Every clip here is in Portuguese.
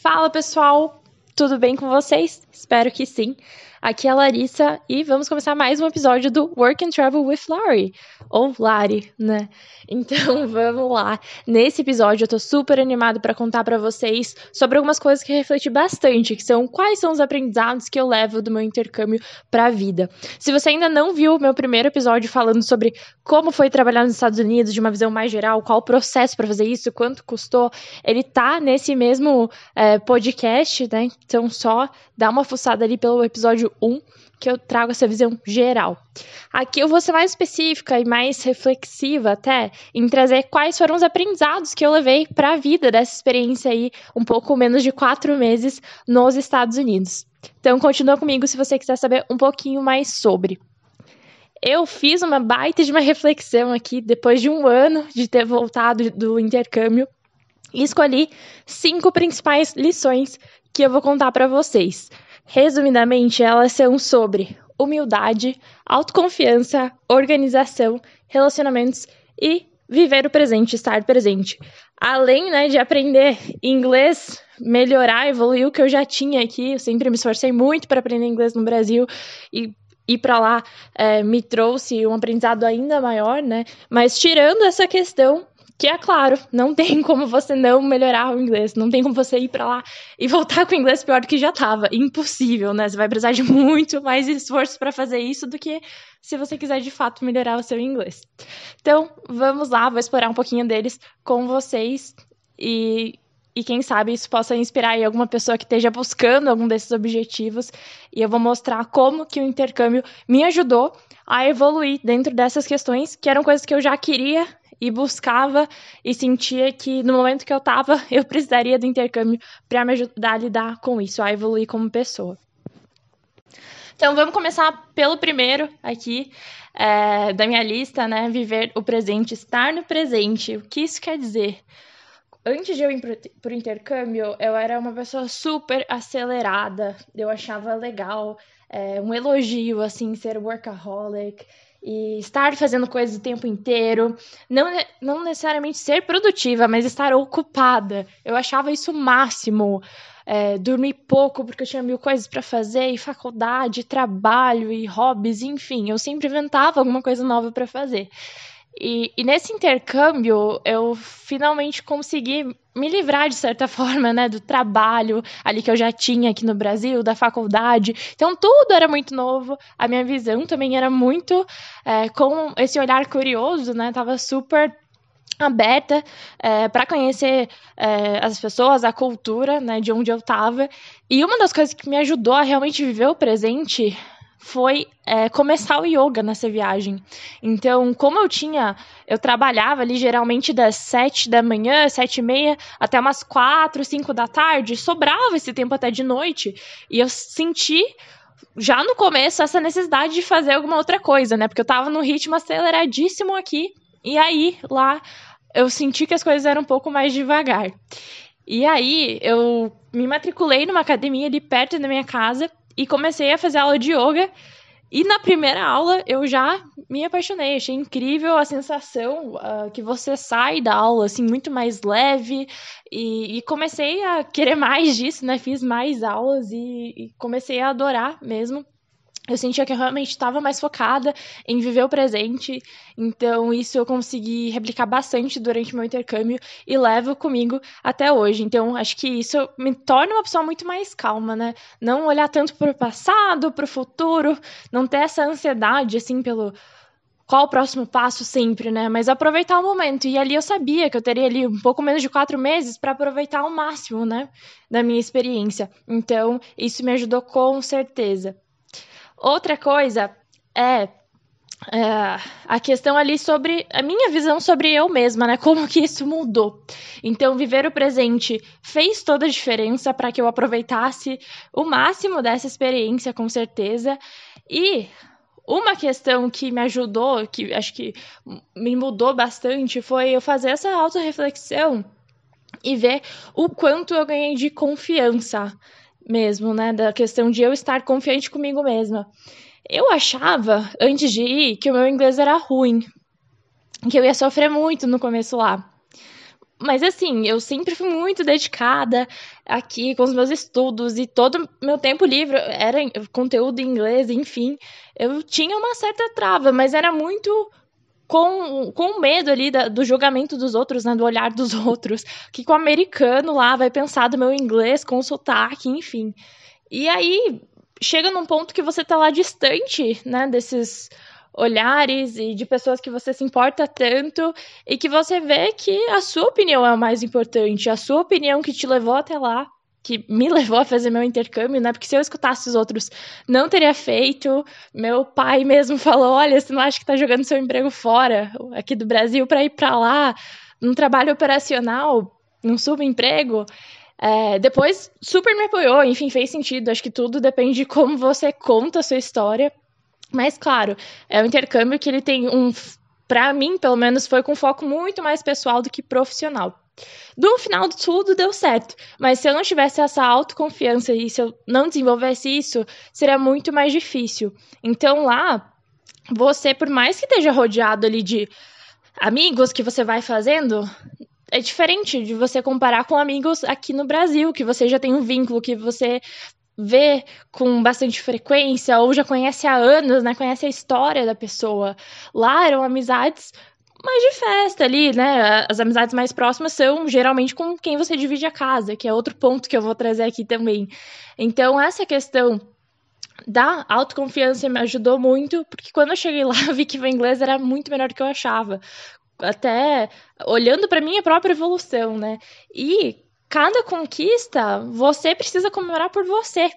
Fala pessoal, tudo bem com vocês? Espero que sim. Aqui é a Larissa e vamos começar mais um episódio do Work and Travel with Larry, ou Lari, né? Então vamos lá. Nesse episódio eu tô super animado para contar para vocês sobre algumas coisas que refleti bastante, que são quais são os aprendizados que eu levo do meu intercâmbio para a vida. Se você ainda não viu o meu primeiro episódio falando sobre como foi trabalhar nos Estados Unidos de uma visão mais geral, qual o processo para fazer isso, quanto custou, ele tá nesse mesmo é, podcast, né? Então só dá uma fuçada ali pelo episódio 1 que eu trago essa visão geral. Aqui eu vou ser mais específica e mais reflexiva até em trazer quais foram os aprendizados que eu levei para a vida dessa experiência aí, um pouco menos de quatro meses nos Estados Unidos. Então continua comigo se você quiser saber um pouquinho mais sobre. Eu fiz uma baita de uma reflexão aqui depois de um ano de ter voltado do intercâmbio e escolhi cinco principais lições que eu vou contar para vocês. Resumidamente, elas são sobre humildade, autoconfiança, organização, relacionamentos e viver o presente, estar presente. Além né, de aprender inglês, melhorar, evoluir o que eu já tinha aqui, eu sempre me esforcei muito para aprender inglês no Brasil e ir para lá é, me trouxe um aprendizado ainda maior, né? Mas tirando essa questão, que é claro, não tem como você não melhorar o inglês, não tem como você ir para lá e voltar com o inglês pior do que já estava. Impossível, né? Você vai precisar de muito mais esforço para fazer isso do que se você quiser de fato melhorar o seu inglês. Então, vamos lá, vou explorar um pouquinho deles com vocês e e quem sabe isso possa inspirar aí alguma pessoa que esteja buscando algum desses objetivos. E eu vou mostrar como que o intercâmbio me ajudou a evoluir dentro dessas questões, que eram coisas que eu já queria e buscava e sentia que no momento que eu estava, eu precisaria do intercâmbio para me ajudar a lidar com isso, a evoluir como pessoa. Então vamos começar pelo primeiro aqui é, da minha lista, né? Viver o presente, estar no presente. O que isso quer dizer? Antes de eu ir para o intercâmbio, eu era uma pessoa super acelerada. Eu achava legal, é, um elogio, assim, ser workaholic e estar fazendo coisas o tempo inteiro, não, não necessariamente ser produtiva, mas estar ocupada. Eu achava isso o máximo. É, dormir pouco porque eu tinha mil coisas para fazer, e faculdade, trabalho e hobbies, enfim, eu sempre inventava alguma coisa nova para fazer. E, e, nesse intercâmbio, eu finalmente consegui me livrar, de certa forma, né, do trabalho ali que eu já tinha aqui no Brasil, da faculdade. Então, tudo era muito novo. A minha visão também era muito é, com esse olhar curioso, né? Tava super aberta é, para conhecer é, as pessoas, a cultura, né, de onde eu estava. E uma das coisas que me ajudou a realmente viver o presente foi é, começar o yoga nessa viagem. Então, como eu tinha, eu trabalhava ali geralmente das sete da manhã, sete e meia, até umas quatro, cinco da tarde, sobrava esse tempo até de noite, e eu senti já no começo essa necessidade de fazer alguma outra coisa, né? Porque eu tava num ritmo aceleradíssimo aqui, e aí lá eu senti que as coisas eram um pouco mais devagar. E aí eu me matriculei numa academia ali perto da minha casa e comecei a fazer aula de yoga. E na primeira aula eu já me apaixonei, achei incrível a sensação uh, que você sai da aula assim muito mais leve e, e, comecei a querer mais disso, né? Fiz mais aulas e, e comecei a adorar mesmo eu sentia que eu realmente estava mais focada em viver o presente, então isso eu consegui replicar bastante durante meu intercâmbio e levo comigo até hoje. Então acho que isso me torna uma pessoa muito mais calma, né? Não olhar tanto para o passado, para o futuro, não ter essa ansiedade assim pelo qual o próximo passo sempre, né? Mas aproveitar o momento. E ali eu sabia que eu teria ali um pouco menos de quatro meses para aproveitar ao máximo, né? Da minha experiência. Então, isso me ajudou com certeza. Outra coisa é, é, a questão ali sobre a minha visão sobre eu mesma, né? Como que isso mudou. Então, viver o presente fez toda a diferença para que eu aproveitasse o máximo dessa experiência, com certeza. E uma questão que me ajudou, que acho que me mudou bastante, foi eu fazer essa autorreflexão e ver o quanto eu ganhei de confiança mesmo, né? Da questão de eu estar confiante comigo mesma. Eu achava, antes de ir, que o meu inglês era ruim, que eu ia sofrer muito no começo lá. Mas assim, eu sempre fui muito dedicada aqui com os meus estudos e todo meu tempo livre era conteúdo em inglês, enfim. Eu tinha uma certa trava, mas era muito com, com medo ali da, do julgamento dos outros, né, do olhar dos outros, que com o americano lá vai pensar do meu inglês com sotaque, enfim. E aí chega num ponto que você tá lá distante, né, desses olhares e de pessoas que você se importa tanto e que você vê que a sua opinião é o mais importante, a sua opinião que te levou até lá, que me levou a fazer meu intercâmbio, né? Porque se eu escutasse os outros, não teria feito. Meu pai mesmo falou: "Olha, você não acha que tá jogando seu emprego fora aqui do Brasil para ir para lá, num trabalho operacional, num subemprego?" É, depois super me apoiou, enfim, fez sentido. Acho que tudo depende de como você conta a sua história. Mas, claro, é um intercâmbio que ele tem um. Para mim, pelo menos, foi com foco muito mais pessoal do que profissional. No final de tudo, deu certo. Mas se eu não tivesse essa autoconfiança e se eu não desenvolvesse isso, seria muito mais difícil. Então, lá, você, por mais que esteja rodeado ali de amigos que você vai fazendo, é diferente de você comparar com amigos aqui no Brasil, que você já tem um vínculo, que você vê com bastante frequência ou já conhece há anos, né? Conhece a história da pessoa. Lá eram amizades mais de festa ali, né? As amizades mais próximas são geralmente com quem você divide a casa, que é outro ponto que eu vou trazer aqui também. Então, essa questão da autoconfiança me ajudou muito, porque quando eu cheguei lá, vi que o inglês era muito melhor do que eu achava. Até olhando para minha própria evolução, né? E cada conquista você precisa comemorar por você.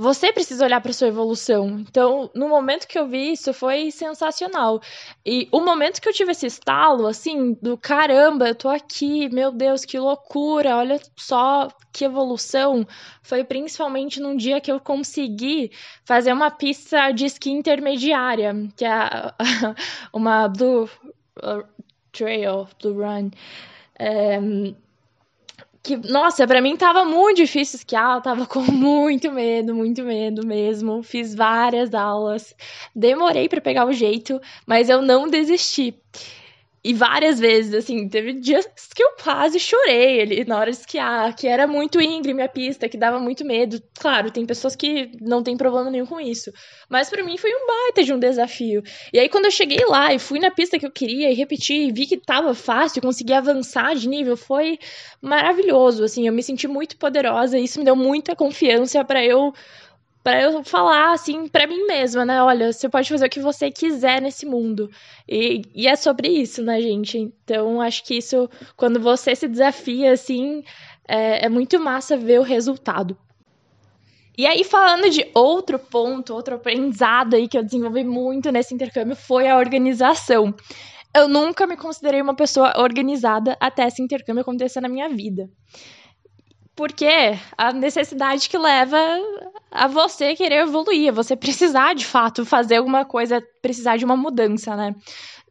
Você precisa olhar para sua evolução. Então, no momento que eu vi isso, foi sensacional. E o momento que eu tive esse estalo, assim, do caramba, eu tô aqui, meu Deus, que loucura, olha só que evolução, foi principalmente num dia que eu consegui fazer uma pista de esqui intermediária, que é uma Blue uh, Trail, Blue Run. É, que, nossa, para mim tava muito difícil esquiar, eu tava com muito medo, muito medo mesmo. Fiz várias aulas, demorei para pegar o jeito, mas eu não desisti. E várias vezes, assim, teve dias que eu quase chorei ali na hora de esquiar, que era muito íngreme a pista, que dava muito medo. Claro, tem pessoas que não tem problema nenhum com isso. Mas para mim foi um baita de um desafio. E aí, quando eu cheguei lá e fui na pista que eu queria e repeti, e vi que tava fácil, consegui avançar de nível, foi maravilhoso. Assim, eu me senti muito poderosa e isso me deu muita confiança para eu para eu falar assim para mim mesma, né? Olha, você pode fazer o que você quiser nesse mundo. E, e é sobre isso, né, gente? Então, acho que isso, quando você se desafia, assim, é, é muito massa ver o resultado. E aí, falando de outro ponto, outro aprendizado aí que eu desenvolvi muito nesse intercâmbio foi a organização. Eu nunca me considerei uma pessoa organizada até esse intercâmbio acontecer na minha vida porque a necessidade que leva a você querer evoluir, a você precisar de fato fazer alguma coisa, precisar de uma mudança, né?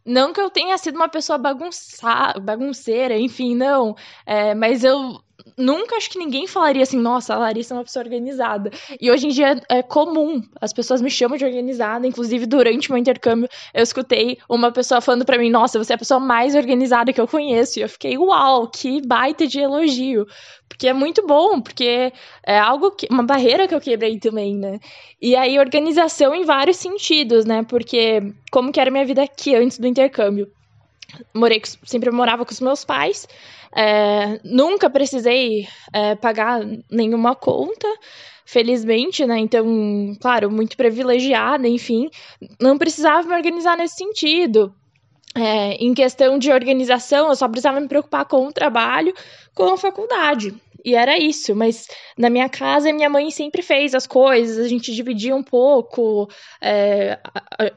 Não que eu tenha sido uma pessoa bagunça, bagunceira, enfim, não. É, mas eu nunca acho que ninguém falaria assim, nossa, a Larissa é uma pessoa organizada. E hoje em dia é comum, as pessoas me chamam de organizada, inclusive durante o meu intercâmbio eu escutei uma pessoa falando para mim, nossa, você é a pessoa mais organizada que eu conheço. E eu fiquei, uau, que baita de elogio. Porque é muito bom, porque é algo que, uma barreira que eu quebrei também, né? E aí organização em vários sentidos, né? Porque como que era minha vida aqui antes do intercâmbio? Morei, sempre morava com os meus pais, é, nunca precisei é, pagar nenhuma conta, felizmente, né? Então, claro, muito privilegiada, enfim, não precisava me organizar nesse sentido. É, em questão de organização, eu só precisava me preocupar com o trabalho, com a faculdade. E era isso, mas na minha casa minha mãe sempre fez as coisas, a gente dividia um pouco, é,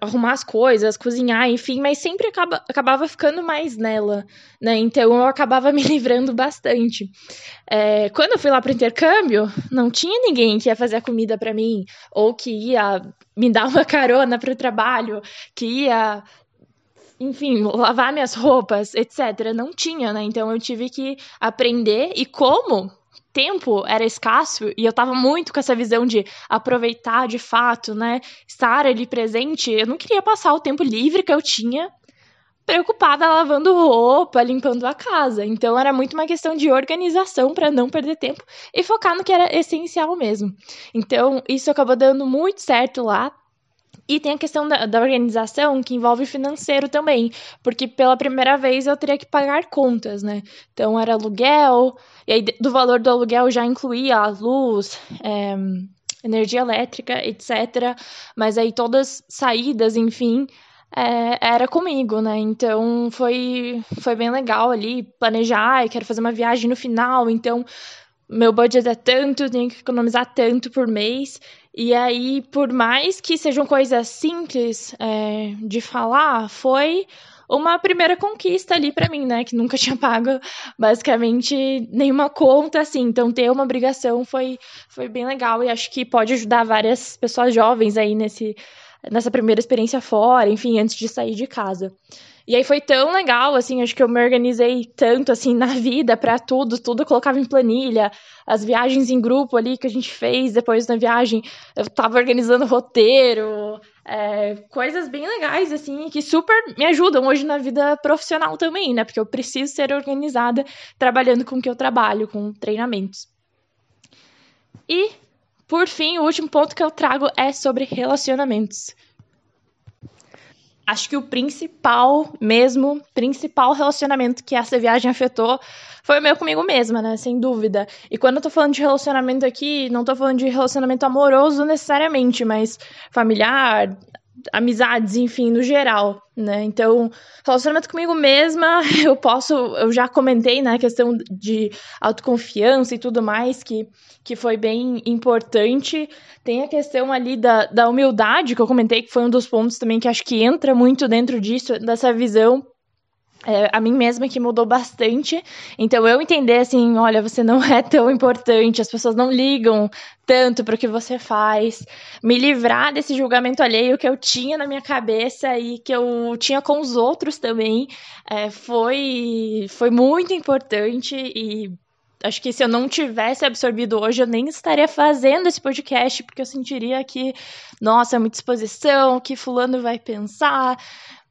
arrumar as coisas, cozinhar, enfim, mas sempre acaba, acabava ficando mais nela, né? Então eu acabava me livrando bastante. É, quando eu fui lá para o intercâmbio, não tinha ninguém que ia fazer a comida para mim, ou que ia me dar uma carona para o trabalho, que ia enfim, lavar minhas roupas, etc. Não tinha, né? Então eu tive que aprender e como tempo era escasso e eu tava muito com essa visão de aproveitar de fato, né? Estar ali presente, eu não queria passar o tempo livre que eu tinha preocupada lavando roupa, limpando a casa. Então era muito uma questão de organização para não perder tempo e focar no que era essencial mesmo. Então isso acabou dando muito certo lá. E tem a questão da, da, organização que envolve financeiro também, porque pela primeira vez eu teria que pagar contas, né? Então era aluguel, e aí do valor do aluguel já incluía a luz, é, energia elétrica, etc. Mas aí todas saídas, enfim, é, era comigo, né? Então foi, foi bem legal ali planejar, e quero fazer uma viagem no final, então meu budget é tanto, tenho que economizar tanto por mês. E aí, por mais que sejam coisas simples é, de falar, foi uma primeira conquista ali para mim, né? Que nunca tinha pago basicamente nenhuma conta, assim. Então, ter uma obrigação foi, foi bem legal e acho que pode ajudar várias pessoas jovens aí nesse, nessa primeira experiência fora, enfim, antes de sair de casa. E aí foi tão legal, assim, acho que eu me organizei tanto, assim, na vida para tudo, tudo eu colocava em planilha, as viagens em grupo ali que a gente fez depois da viagem, eu tava organizando roteiro, é, coisas bem legais, assim, que super me ajudam hoje na vida profissional também, né, porque eu preciso ser organizada trabalhando com o que eu trabalho, com treinamentos. E, por fim, o último ponto que eu trago é sobre relacionamentos acho que o principal mesmo, principal relacionamento que essa viagem afetou foi o meu comigo mesma, né? Sem dúvida. E quando eu tô falando de relacionamento aqui, não tô falando de relacionamento amoroso necessariamente, mas familiar, amizades, enfim, no geral, né? Então, relacionamento comigo mesma, eu posso, eu já comentei, né, a questão de autoconfiança e tudo mais, que, que foi bem importante. Tem a questão ali da, da humildade, que eu comentei, que foi um dos pontos também que acho que entra muito dentro disso, dessa visão é, a mim mesma que mudou bastante. Então eu entender assim, olha, você não é tão importante, as pessoas não ligam tanto para o que você faz. Me livrar desse julgamento alheio que eu tinha na minha cabeça e que eu tinha com os outros também, é, foi foi muito importante e acho que se eu não tivesse absorvido hoje, eu nem estaria fazendo esse podcast, porque eu sentiria que, nossa, é muita exposição, o que fulano vai pensar,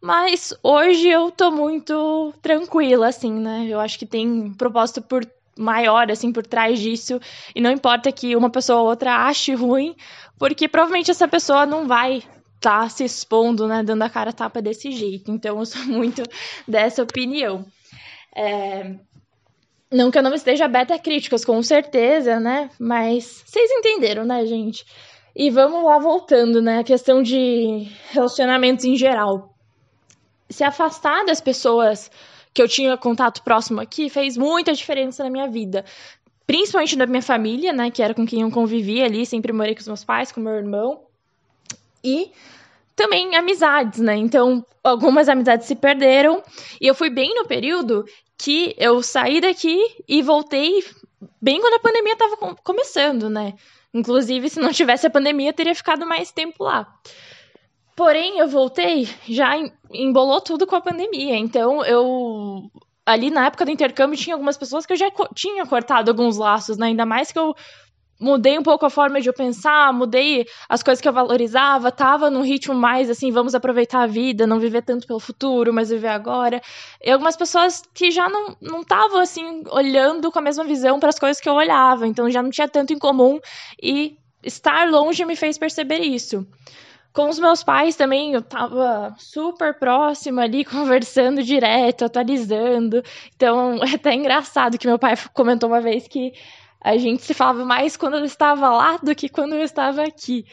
mas hoje eu tô muito tranquila, assim, né? Eu acho que tem propósito por maior, assim, por trás disso. E não importa que uma pessoa ou outra ache ruim, porque provavelmente essa pessoa não vai tá se expondo, né? Dando a cara tapa desse jeito. Então eu sou muito dessa opinião. É... Não que eu não esteja aberta a críticas, com certeza, né? Mas vocês entenderam, né, gente? E vamos lá voltando, né? A questão de relacionamentos em geral se afastar das pessoas que eu tinha contato próximo aqui fez muita diferença na minha vida. Principalmente da minha família, né? Que era com quem eu convivia ali, sempre morei com os meus pais, com meu irmão. E também amizades, né? Então, algumas amizades se perderam. E eu fui bem no período que eu saí daqui e voltei bem quando a pandemia estava começando, né? Inclusive, se não tivesse a pandemia, teria ficado mais tempo lá. Porém, eu voltei, já embolou tudo com a pandemia. Então, eu. Ali na época do intercâmbio, tinha algumas pessoas que eu já co tinha cortado alguns laços, né? Ainda mais que eu mudei um pouco a forma de eu pensar, mudei as coisas que eu valorizava, tava num ritmo mais assim, vamos aproveitar a vida, não viver tanto pelo futuro, mas viver agora. E algumas pessoas que já não não estavam assim olhando com a mesma visão para as coisas que eu olhava, então já não tinha tanto em comum e estar longe me fez perceber isso. Com os meus pais também, eu tava super próxima ali, conversando direto, atualizando. Então, é até engraçado que meu pai comentou uma vez que a gente se falava mais quando eu estava lá do que quando eu estava aqui.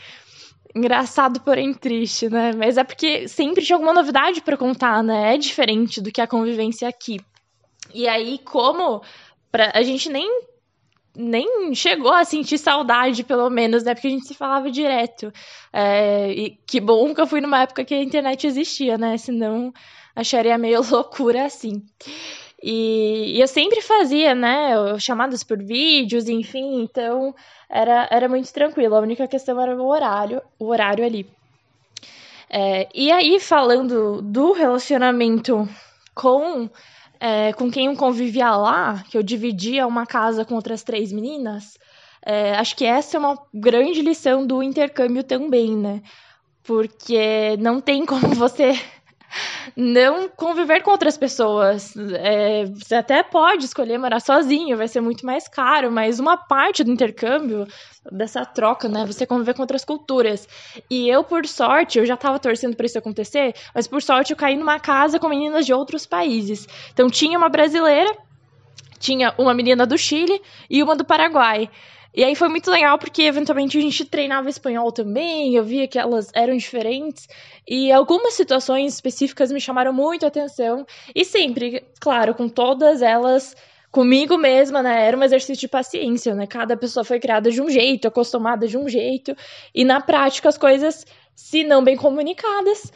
Engraçado, porém triste, né? Mas é porque sempre tinha alguma novidade para contar, né? É diferente do que a convivência aqui. E aí, como pra, a gente nem nem chegou a sentir saudade, pelo menos, né? Porque a gente se falava direto. É, e que bom que eu fui numa época que a internet existia, né? Senão acharia meio loucura assim. E, e eu sempre fazia, né? Chamadas por vídeos, enfim, então era, era muito tranquilo. A única questão era o horário, o horário ali. É, e aí, falando do relacionamento com é, com quem eu convivia lá, que eu dividia uma casa com outras três meninas, é, acho que essa é uma grande lição do intercâmbio também, né? Porque não tem como você não conviver com outras pessoas. É, você até pode escolher morar sozinho, vai ser muito mais caro, mas uma parte do intercâmbio, dessa troca, né, você conviver com outras culturas. E eu, por sorte, eu já estava torcendo para isso acontecer, mas por sorte eu caí numa casa com meninas de outros países. Então tinha uma brasileira, tinha uma menina do Chile e uma do Paraguai. E aí foi muito legal porque eventualmente a gente treinava espanhol também, eu via que elas eram diferentes e algumas situações específicas me chamaram muito a atenção e sempre, claro, com todas elas comigo mesma, né? Era um exercício de paciência, né? Cada pessoa foi criada de um jeito, acostumada de um jeito e na prática as coisas, se não bem comunicadas,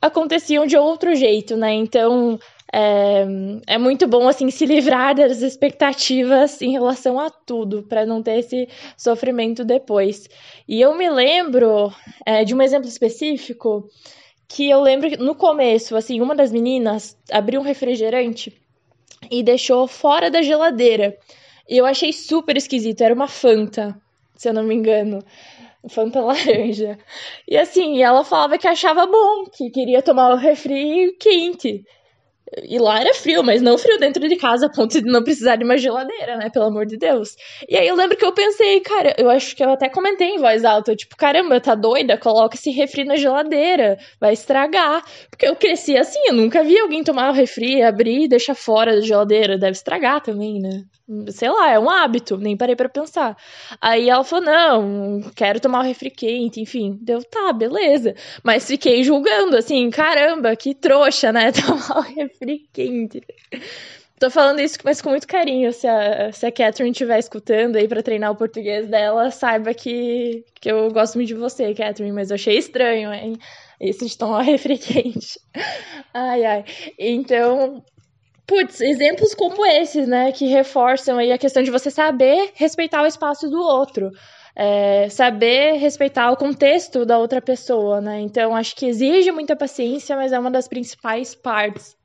aconteciam de outro jeito, né? Então, é, é muito bom assim se livrar das expectativas em relação a tudo para não ter esse sofrimento depois. E eu me lembro é, de um exemplo específico que eu lembro que no começo, assim, uma das meninas abriu um refrigerante e deixou fora da geladeira. E eu achei super esquisito, era uma Fanta, se eu não me engano. Fanta laranja. E assim, ela falava que achava bom, que queria tomar o refri quente. E lá era frio, mas não frio dentro de casa, a ponto de não precisar de uma geladeira, né? Pelo amor de Deus. E aí eu lembro que eu pensei, cara, eu acho que eu até comentei em voz alta, tipo, caramba, tá doida? Coloca esse refri na geladeira, vai estragar. Porque eu cresci assim, eu nunca vi alguém tomar o refri, abrir e deixar fora da geladeira. Deve estragar também, né? Sei lá, é um hábito, nem parei para pensar. Aí ela falou: não, quero tomar o refri quente, enfim. Deu, tá, beleza. Mas fiquei julgando, assim, caramba, que trouxa, né? Tomar o refri quente. Tô falando isso, mas com muito carinho. Se a, se a Catherine estiver escutando aí para treinar o português dela, saiba que, que eu gosto muito de você, Catherine, mas eu achei estranho, hein? Isso de tomar refri quente. Ai, ai. Então, putz, exemplos como esses, né, que reforçam aí a questão de você saber respeitar o espaço do outro. É, saber respeitar o contexto da outra pessoa, né? Então, acho que exige muita paciência, mas é uma das principais partes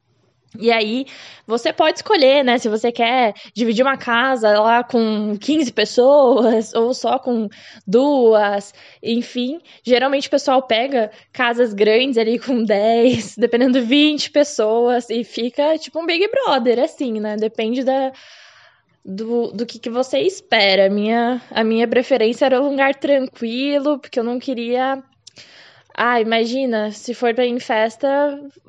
e aí, você pode escolher, né? Se você quer dividir uma casa lá com 15 pessoas ou só com duas, enfim. Geralmente o pessoal pega casas grandes ali com 10, dependendo de 20 pessoas e fica tipo um Big Brother, assim, né? Depende da, do, do que, que você espera. A minha, a minha preferência era um lugar tranquilo, porque eu não queria ah, imagina, se for pra ir em festa,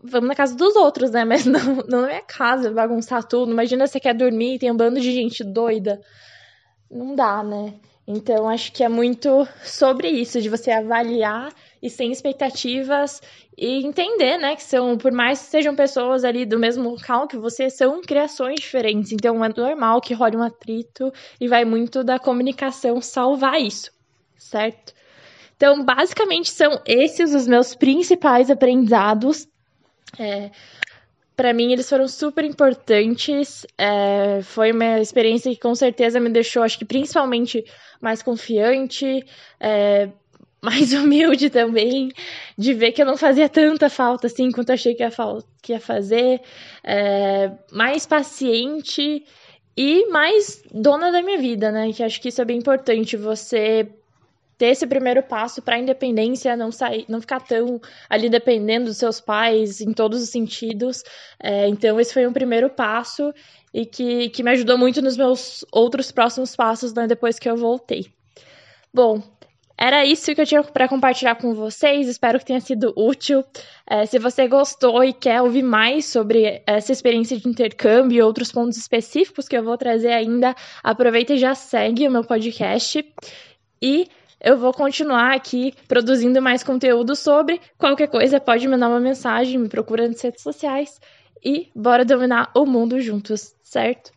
vamos na casa dos outros, né? Mas não, não na minha casa, bagunçar tudo. Imagina você quer dormir e tem um bando de gente doida. Não dá, né? Então, acho que é muito sobre isso, de você avaliar e sem expectativas e entender, né, que são, por mais que sejam pessoas ali do mesmo local que você, são criações diferentes. Então, é normal que role um atrito e vai muito da comunicação salvar isso, certo? Então, basicamente, são esses os meus principais aprendizados. É, para mim, eles foram super importantes. É, foi uma experiência que com certeza me deixou, acho que principalmente, mais confiante, é, mais humilde também, de ver que eu não fazia tanta falta assim quanto achei que ia, que ia fazer, é, mais paciente e mais dona da minha vida, né? Que acho que isso é bem importante, você ter esse primeiro passo para a independência, não sair, não ficar tão ali dependendo dos seus pais em todos os sentidos. É, então, esse foi um primeiro passo e que, que me ajudou muito nos meus outros próximos passos né, depois que eu voltei. Bom, era isso que eu tinha para compartilhar com vocês. Espero que tenha sido útil. É, se você gostou e quer ouvir mais sobre essa experiência de intercâmbio e outros pontos específicos que eu vou trazer ainda, aproveita e já segue o meu podcast. E eu vou continuar aqui produzindo mais conteúdo sobre. Qualquer coisa, pode mandar uma mensagem, me procura nas redes sociais e bora dominar o mundo juntos, certo?